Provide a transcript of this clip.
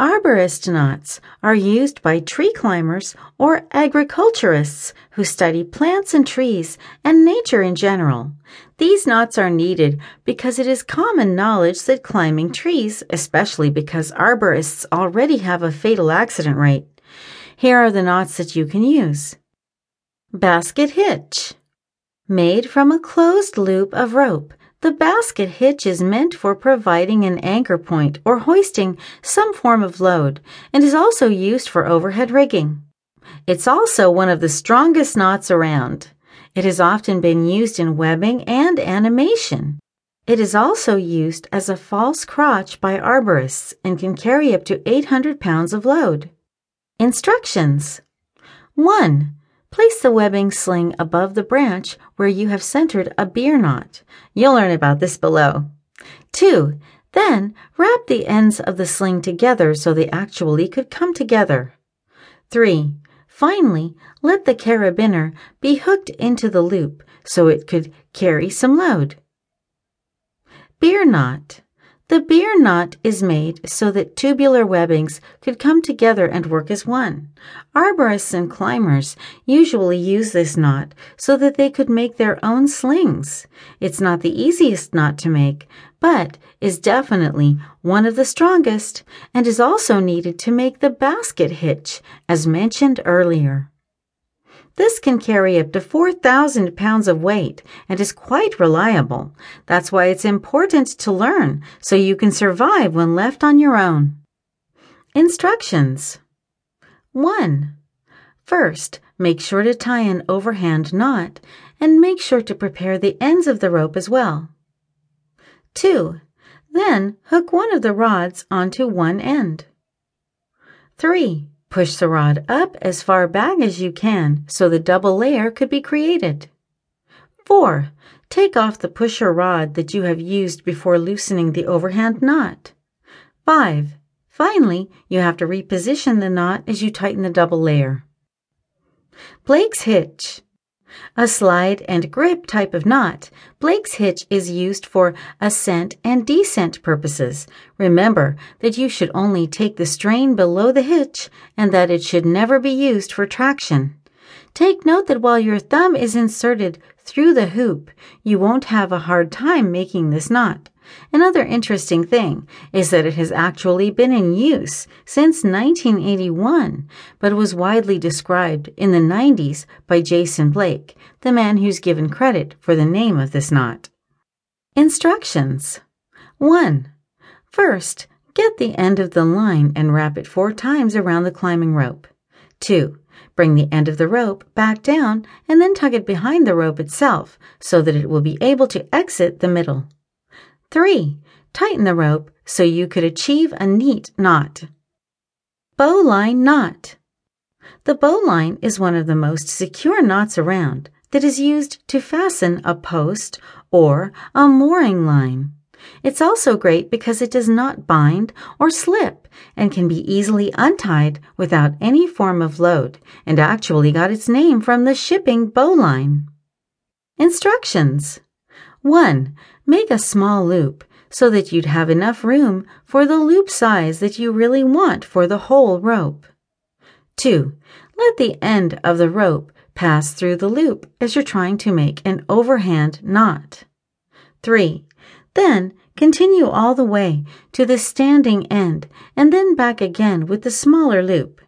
Arborist knots are used by tree climbers or agriculturists who study plants and trees and nature in general. These knots are needed because it is common knowledge that climbing trees, especially because arborists already have a fatal accident rate. Here are the knots that you can use. Basket hitch. Made from a closed loop of rope, the basket hitch is meant for providing an anchor point or hoisting some form of load and is also used for overhead rigging. It's also one of the strongest knots around. It has often been used in webbing and animation. It is also used as a false crotch by arborists and can carry up to 800 pounds of load. Instructions 1. Place the webbing sling above the branch where you have centered a beer knot. You'll learn about this below. 2. Then wrap the ends of the sling together so they actually could come together. 3. Finally, let the carabiner be hooked into the loop so it could carry some load. Beer knot. The beer knot is made so that tubular webbings could come together and work as one. Arborists and climbers usually use this knot so that they could make their own slings. It's not the easiest knot to make, but is definitely one of the strongest and is also needed to make the basket hitch, as mentioned earlier. This can carry up to 4,000 pounds of weight and is quite reliable. That's why it's important to learn so you can survive when left on your own. Instructions 1. First, make sure to tie an overhand knot and make sure to prepare the ends of the rope as well. 2. Then hook one of the rods onto one end. 3. Push the rod up as far back as you can so the double layer could be created. 4. Take off the pusher rod that you have used before loosening the overhand knot. 5. Finally, you have to reposition the knot as you tighten the double layer. Blake's hitch. A slide and grip type of knot, Blake's hitch is used for ascent and descent purposes. Remember that you should only take the strain below the hitch and that it should never be used for traction. Take note that while your thumb is inserted through the hoop, you won't have a hard time making this knot. Another interesting thing is that it has actually been in use since 1981, but was widely described in the 90s by Jason Blake, the man who's given credit for the name of this knot. Instructions 1. First, get the end of the line and wrap it four times around the climbing rope. 2. Bring the end of the rope back down and then tug it behind the rope itself so that it will be able to exit the middle. 3. Tighten the rope so you could achieve a neat knot. Bowline knot. The bowline is one of the most secure knots around that is used to fasten a post or a mooring line. It's also great because it does not bind or slip and can be easily untied without any form of load and actually got its name from the shipping bowline. Instructions 1. Make a small loop so that you'd have enough room for the loop size that you really want for the whole rope. 2. Let the end of the rope pass through the loop as you're trying to make an overhand knot. 3. Then continue all the way to the standing end and then back again with the smaller loop.